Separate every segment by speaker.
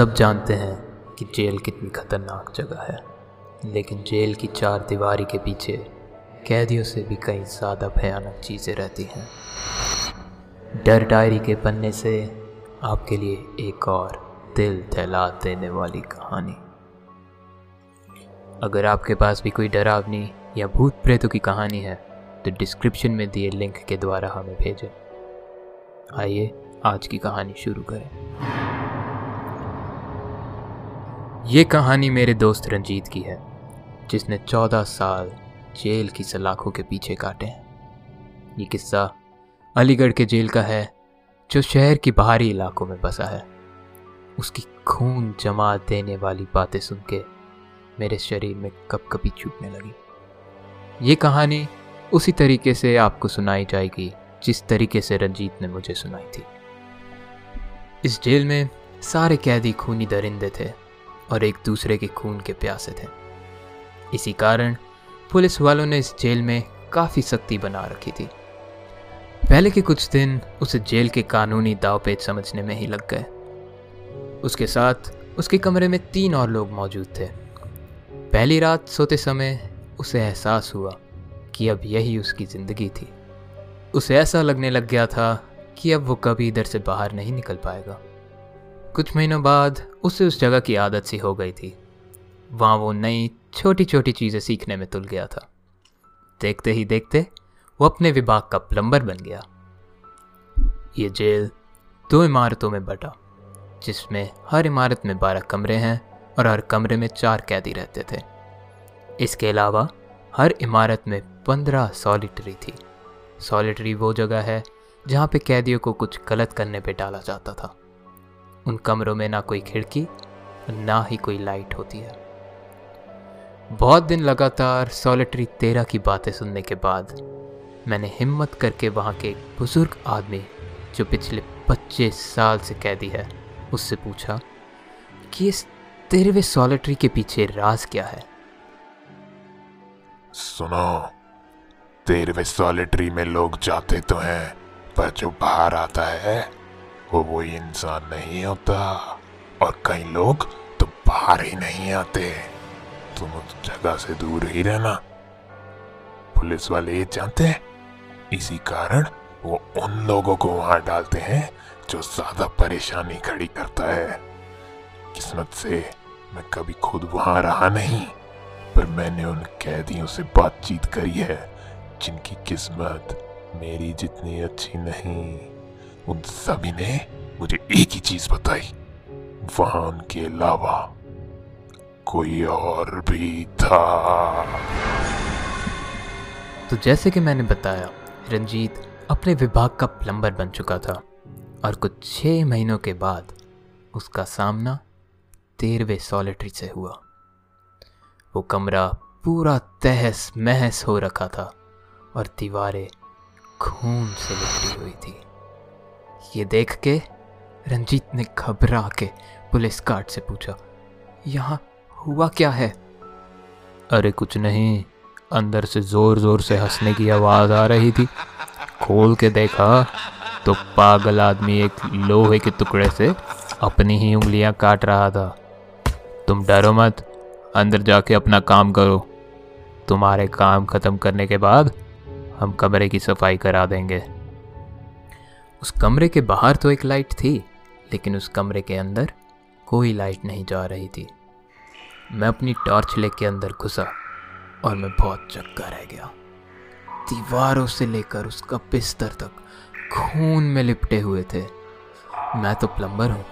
Speaker 1: सब जानते हैं कि जेल कितनी खतरनाक जगह है। लेकिन जेल की चार दीवारी के पीछे कैदियों से भी कई ज़्यादा भयानक चीज़ें रहती हैं। डर डायरी के पन्ने से आपके लिए एक और दिल दहला देने वाली कहानी। अगर आपके पास भी कोई डरावनी या भूत प्रेतों की कहानी है तो डिस्क्रिप्शन में दिए लिंक के द्वारा हमें भेजें। आइए, आज की कहानी शुरू करें। ये कहानी मेरे दोस्त रंजीत की है, जिसने चौदह साल जेल की सलाखों के पीछे काटे हैं। ये किस्सा अलीगढ़ के जेल का है, जो शहर की बाहरी इलाकों में बसा है। उसकी खून जमा देने वाली बातें सुन के मेरे शरीर में कप कपी छूटने लगी। ये कहानी उसी तरीके से आपको सुनाई जाएगी, जिस तरीके से रंजीत ने मुझे सुनाई थी। इस जेल में सारे कैदी खूनी दरिंदे थे। और एक दूसरे के खून के प्यासे थे। इसी कारण पुलिस वालों ने इस जेल में काफ़ी सख्ती बना रखी थी। पहले के कुछ दिन उसे जेल के कानूनी दाव दावपेच समझने में ही लग गए। उसके साथ उसके कमरे में तीन और लोग मौजूद थे। पहली रात सोते समय उसे एहसास हुआ कि अब यही उसकी ज़िंदगी थी। उसे ऐसा लगने लग गया था कि अब वो कभी इधर से बाहर नहीं निकल पाएगा। कुछ महीनों बाद उसे उस जगह की आदत सी हो गई थी। वहाँ वो नई छोटी छोटी चीज़ें सीखने में तुल गया था। देखते ही देखते वो अपने विभाग का प्लम्बर बन गया। ये जेल दो इमारतों में बटा, जिसमें हर इमारत में बारह कमरे हैं और हर कमरे में चार कैदी रहते थे। इसके अलावा हर इमारत में पंद्रह सॉलिटरी थी। सॉलिटरी वो जगह है जहाँ पे कैदियों को कुछ गलत करने पे डाला जाता था। उन कमरों में ना कोई खिड़की ना ही कोई लाइट होती है। बहुत दिन लगातार सॉलिटरी तेरह की बातें सुनने के बाद मैंने हिम्मत करके वहाँ के एक बुज़ुर्ग आदमी जो पिछले पच्चीस साल से कैदी है, उससे पूछा कि इस तेरहवें सॉलिटरी के पीछे राज क्या है?
Speaker 2: सुनो, तेरहवें सॉलिटरी में लोग जाते तो हैं, पर जो बाहर आता है वो वो इंसान नहीं होता और कई लोग तो बाहर ही नहीं आते। तुम उस जगह से दूर ही रहना। पुलिस वाले ये जानते हैं, इसी कारण वो उन लोगों को वहाँ डालते हैं जो ज़्यादा परेशानी खड़ी करता है। किस्मत से मैं कभी खुद वहाँ रहा नहीं, पर मैंने उन कैदियों से बातचीत करी है, जिनकी किस्मत मेरी जितनी अच्छी नहीं। उन सभी ने मुझे एक ही चीज़ बताई। वहाँ उनके अलावा कोई और भी था।
Speaker 1: तो जैसे कि मैंने बताया, रंजीत अपने विभाग का प्लम्बर बन चुका था और कुछ छः महीनों के बाद उसका सामना तेरहवें सॉलिटरी से हुआ। वो कमरा पूरा तहस महस हो रखा था और दीवारें खून से लिपटी हुई थी। ये देख के रंजीत ने घबरा के पुलिस गार्ड से पूछा, यहाँ हुआ क्या है? अरे कुछ नहीं, अंदर से ज़ोर ज़ोर से हंसने की आवाज़ आ रही थी। खोल के देखा तो पागल आदमी एक लोहे के टुकड़े से अपनी ही उंगलियाँ काट रहा था। तुम डरो मत, अंदर जाके अपना काम करो। तुम्हारे काम ख़त्म करने के बाद हम कमरे की सफ़ाई करा देंगे। उस कमरे के बाहर तो एक लाइट थी, लेकिन उस कमरे के अंदर कोई लाइट नहीं जा रही थी। मैं अपनी टॉर्च लेके अंदर घुसा और मैं बहुत चक्का रह गया। दीवारों से लेकर उसका बिस्तर तक खून में लिपटे हुए थे। मैं तो प्लम्बर हूँ,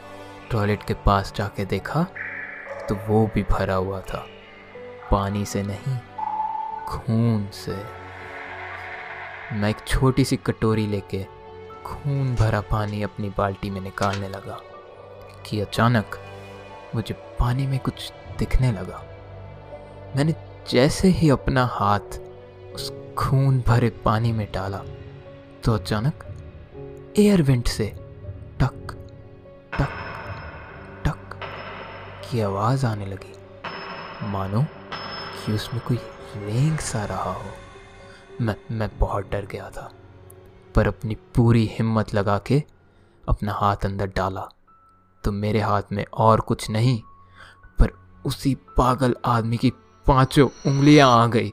Speaker 1: टॉयलेट के पास जाके देखा तो वो भी भरा हुआ था। पानी से नहीं, खून से। मैं एक छोटी सी कटोरी लेके खून भरा पानी अपनी बाल्टी में निकालने लगा कि अचानक मुझे पानी में कुछ दिखने लगा। मैंने जैसे ही अपना हाथ उस खून भरे पानी में डाला तो अचानक एयर वेंट से टक टक टक की आवाज़ आने लगी। मानो कि उसमें कोई रेंग सा रहा हो। मैं मैं बहुत डर गया था। पर अपनी पूरी हिम्मत लगा के अपना हाथ अंदर डाला। तो मेरे हाथ में और कुछ नहीं, पर उसी पागल आदमी की पाँचों उंगलियाँ आ गई।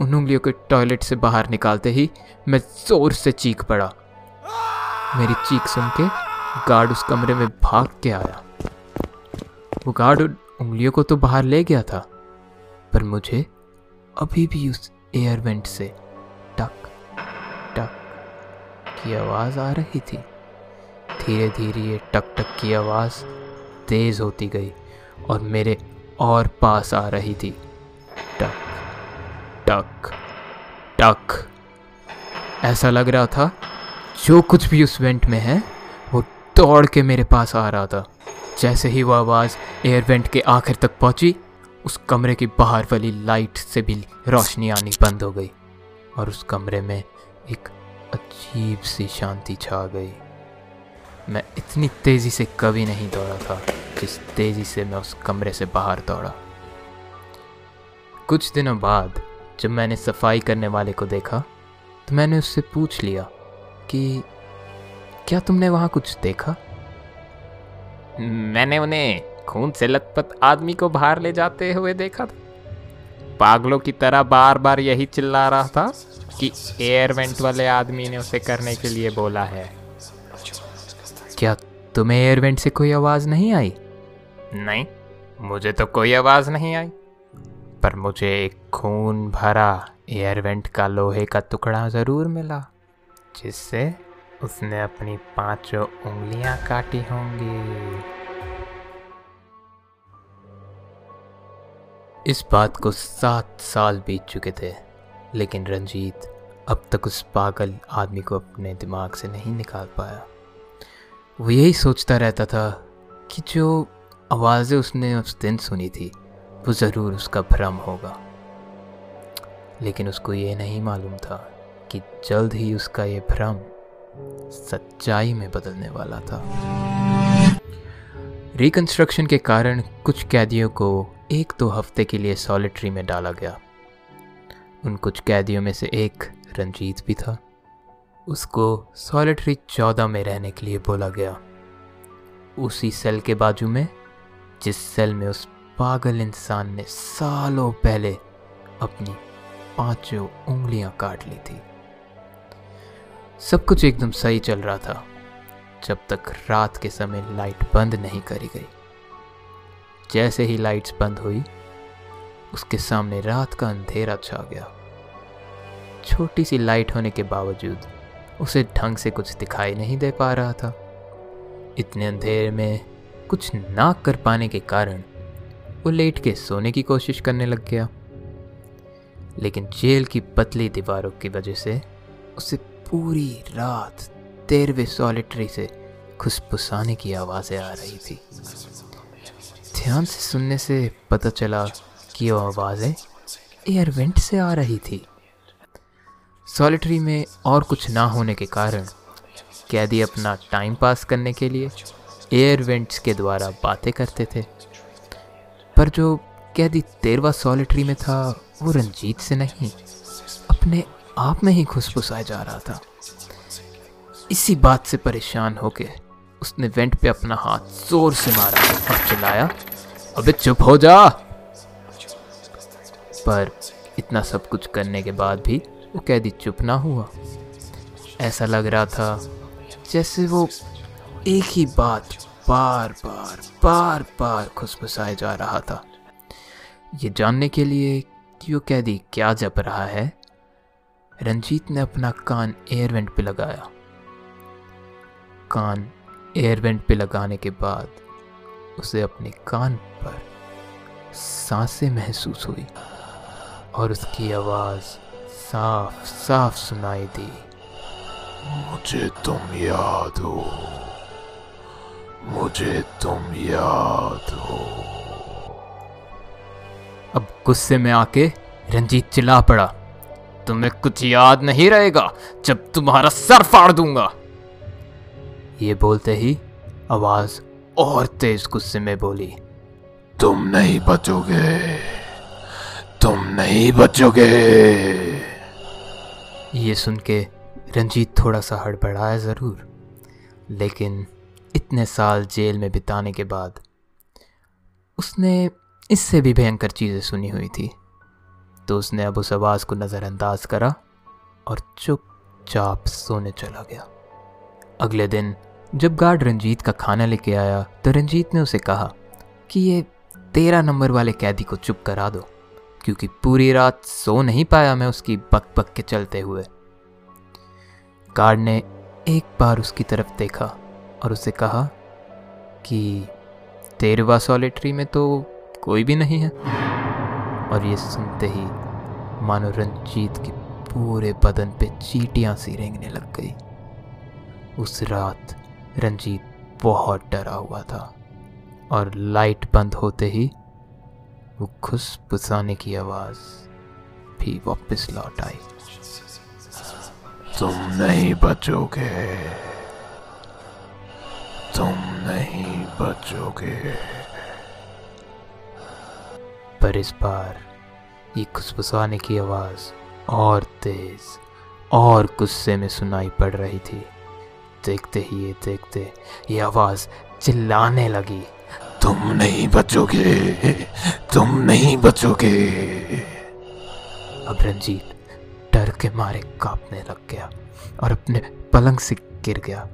Speaker 1: उन उंगलियों के टॉयलेट से बाहर निकालते ही मैं ज़ोर से चीख पड़ा। मेरी चीख सुन के गार्ड उस कमरे में भाग के आया। वो गार्ड उंगलियों को तो बाहर ले गया था, पर मुझे अभी भी उस एयरवेंट से की आवाज़ आ रही थी। धीरे धीरे ये टक टक की आवाज़ तेज़ होती गई और मेरे और पास आ रही थी। टक टक टक। ऐसा लग रहा था, जो कुछ भी उस वेंट में है, वो दौड़ के मेरे पास आ रहा था। जैसे ही वो आवाज़ एयर वेंट के आखिर तक पहुँची, उस कमरे की बाहर वाली लाइट से भी रोशनी आनी बंद हो गई और उस कमरे में एक अजीब सी शांति छा गई। मैं इतनी तेज़ी से कभी नहीं दौड़ा था, जिस तेज़ी से मैं उस कमरे से बाहर दौड़ा। कुछ दिनों बाद, जब मैंने सफ़ाई करने वाले को देखा तो मैंने उससे पूछ लिया कि, क्या तुमने वहाँ कुछ देखा?
Speaker 3: मैंने उन्हें खून से लथपथ आदमी को बाहर ले जाते हुए देखा था। पागलों की तरह बार बार यही चिल्ला रहा था कि एयर वेंट वाले आदमी ने उसे करने के लिए बोला है।
Speaker 1: क्या तुम्हें एयर वेंट से कोई आवाज़ नहीं आई?
Speaker 3: नहीं, मुझे तो कोई आवाज़ नहीं आई। पर मुझे एक खून भरा एयर वेंट का लोहे का टुकड़ा ज़रूर मिला, जिससे उसने अपनी पाँचों उंगलियाँ काटी होंगी।
Speaker 1: इस बात को सात साल बीत चुके थे, लेकिन रंजीत अब तक उस पागल आदमी को अपने दिमाग से नहीं निकाल पाया। वो यही सोचता रहता था कि जो आवाज़ें उसने उस दिन सुनी थी, वो ज़रूर उसका भ्रम होगा। लेकिन उसको ये नहीं मालूम था कि जल्द ही उसका ये भ्रम सच्चाई में बदलने वाला था। रिकंस्ट्रक्शन के कारण कुछ कैदियों को एक दो हफ़्ते के लिए सॉलिटरी में डाला गया। उन कुछ कैदियों में से एक रंजीत भी था। उसको सॉलिटरी चौदह में रहने के लिए बोला गया। उसी सेल के बाजू में, जिस सेल में उस पागल इंसान ने सालों पहले अपनी पाँचों उंगलियाँ काट ली थी। सब कुछ एकदम सही चल रहा था, जब तक रात के समय लाइट बंद नहीं करी गई। जैसे ही लाइट्स बंद हुई, उसके सामने रात का अंधेरा छा गया। छोटी सी लाइट होने के बावजूद उसे ढंग से कुछ दिखाई नहीं दे पा रहा था। इतने अंधेरे में कुछ ना कर पाने के कारण वो लेट के सोने की कोशिश करने लग गया। लेकिन जेल की पतली दीवारों की वजह से उसे पूरी रात तेरहवें सॉलिटरी से खुशपुसाने की आवाज़ें आ रही थी। ध्यान से सुनने से पता चला कि वो आवाज़ें एयर वेंट से आ रही थी। सॉलिटरी में और कुछ ना होने के कारण कैदी अपना टाइम पास करने के लिए एयर वेंट्स के द्वारा बातें करते थे। पर जो कैदी तेरवा सॉलिटरी में था, वो रंजीत से नहीं, अपने आप में ही खुशफुसाया जा रहा था। इसी बात से परेशान होकर उसने वेंट पे अपना हाथ ज़ोर से मारा और चिल्लाया अबे चुप हो जा। पर इतना सब कुछ करने के बाद भी वो कैदी चुप ना हुआ। ऐसा लग रहा था जैसे वो एक ही बात बार बार बार बार खुशफुसाए जा रहा था। ये जानने के लिए कि वो कैदी क्या जप रहा है, रंजीत ने अपना कान एयरवेंट पे लगाया। कान एयरवेंट पे लगाने के बाद उसे अपने कान पर साँसें महसूस हुई और उसकी आवाज़ साफ़ साफ़ सुनाई दी।
Speaker 2: मुझे तुम याद हो। मुझे तुम याद हो।
Speaker 1: अब गुस्से में आके रंजीत चिल्ला पड़ा। तुम्हें कुछ याद नहीं रहेगा जब तुम्हारा सर फाड़ दूँगा। ये बोलते ही आवाज़ और तेज गुस्से में बोली
Speaker 2: तुम नहीं बचोगे तुम नहीं बचोगे।
Speaker 1: ये सुन के रंजीत थोड़ा सा हड़बड़ाया ज़रूर लेकिन इतने साल जेल में बिताने के बाद उसने इससे भी भयंकर चीज़ें सुनी हुई थी। तो उसने अब उस आवाज़ को नज़रअंदाज करा और चुपचाप सोने चला गया। अगले दिन जब गार्ड रंजीत का खाना लेके आया तो रंजीत ने उसे कहा कि ये तेरह नंबर वाले कैदी को चुप करा दो, क्योंकि पूरी रात सो नहीं पाया मैं उसकी बक बक के चलते हुए। गार्ड ने एक बार उसकी तरफ़ देखा और उसे कहा कि तेरवा सॉलिटरी में तो कोई भी नहीं है। और ये सुनते ही मानो रंजीत के पूरे बदन पे चीटियाँ सी रेंगने लग गई। उस रात रंजीत बहुत डरा हुआ था और लाइट बंद होते ही वो खुशबुसाने की आवाज़ भी वापस लौट आई।
Speaker 2: तुम नहीं बचोगे। तुम नहीं बचोगे।
Speaker 1: पर इस बार ये खुशबुसाने की आवाज़ और तेज और गुस्से में सुनाई पड़ रही थी। देखते ही ये देखते ये आवाज़ चिल्लाने लगी।
Speaker 2: तुम नहीं बचोगे, तुम नहीं बचोगे।
Speaker 1: अब रंजीत डर के मारे कांपने लग गया और अपने पलंग से गिर गया।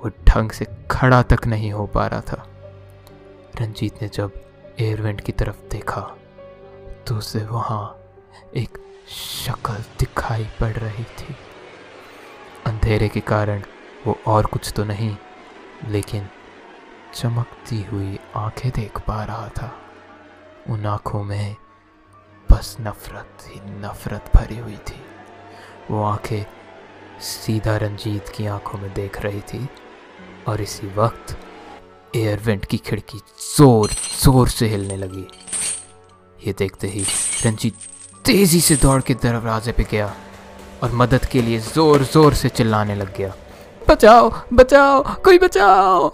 Speaker 1: वो ढंग से खड़ा तक नहीं हो पा रहा था। रंजीत ने जब एयरवेंट की तरफ़ देखा तो उसे वहाँ एक शक्ल दिखाई पड़ रही थी। अंधेरे के कारण वो और कुछ तो नहीं, लेकिन चमकती हुई आँखें देख पा रहा था। उन आँखों में बस नफरत ही नफरत भरी हुई थी। वो आँखें सीधा रंजीत की आँखों में देख रही थी और इसी वक्त एयरवेंट की खिड़की ज़ोर ज़ोर से हिलने लगी। ये देखते ही रंजीत तेज़ी से दौड़ के दरवाजे पे गया। और मदद के लिए ज़ोर ज़ोर से चिल्लाने लग गया। बचाओ बचाओ, कोई बचाओ।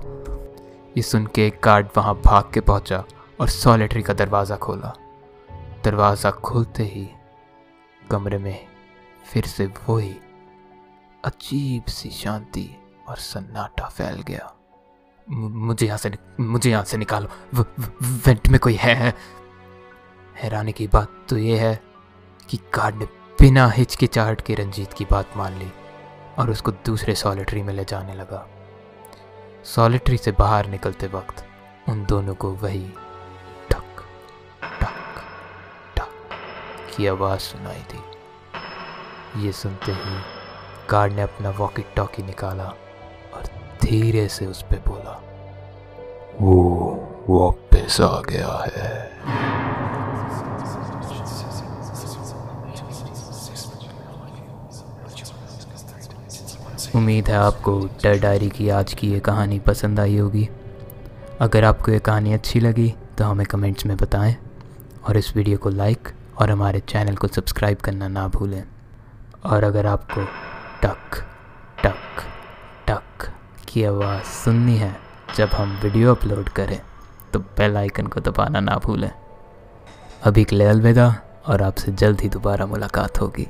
Speaker 1: ये सुन के एक गार्ड वहाँ भाग के पहुँचा और सॉलिटरी का दरवाज़ा खोला। दरवाज़ा खोलते ही कमरे में फिर से वही अजीब सी शांति और सन्नाटा फैल गया। मुझे यहाँ से मुझे यहाँ से निकालो। वेंट में कोई है? हैरानी की बात तो ये है कि गार्ड ने बिना हिचकिचाहट के रंजीत की बात मान ली और उसको दूसरे सॉलिटरी में ले जाने लगा। सॉलिटरी से बाहर निकलते वक्त उन दोनों को वही ठक ठक ठक की आवाज़ सुनाई दी। ये सुनते ही गार्ड ने अपना वॉकी टॉकी निकाला और धीरे से उस पर बोला,
Speaker 2: वो वापस आ गया है।
Speaker 1: उम्मीद है आपको डर डायरी की आज की ये कहानी पसंद आई होगी। अगर आपको ये कहानी अच्छी लगी तो हमें कमेंट्स में बताएँ और इस वीडियो को लाइक और हमारे चैनल को सब्सक्राइब करना ना भूलें। और अगर आपको टक टक टक की आवाज़ सुननी है जब हम वीडियो अपलोड करें तो बेल आइकन को दबाना ना भूलें। अभी के लिए अलविदा और आपसे जल्द ही दोबारा मुलाकात होगी।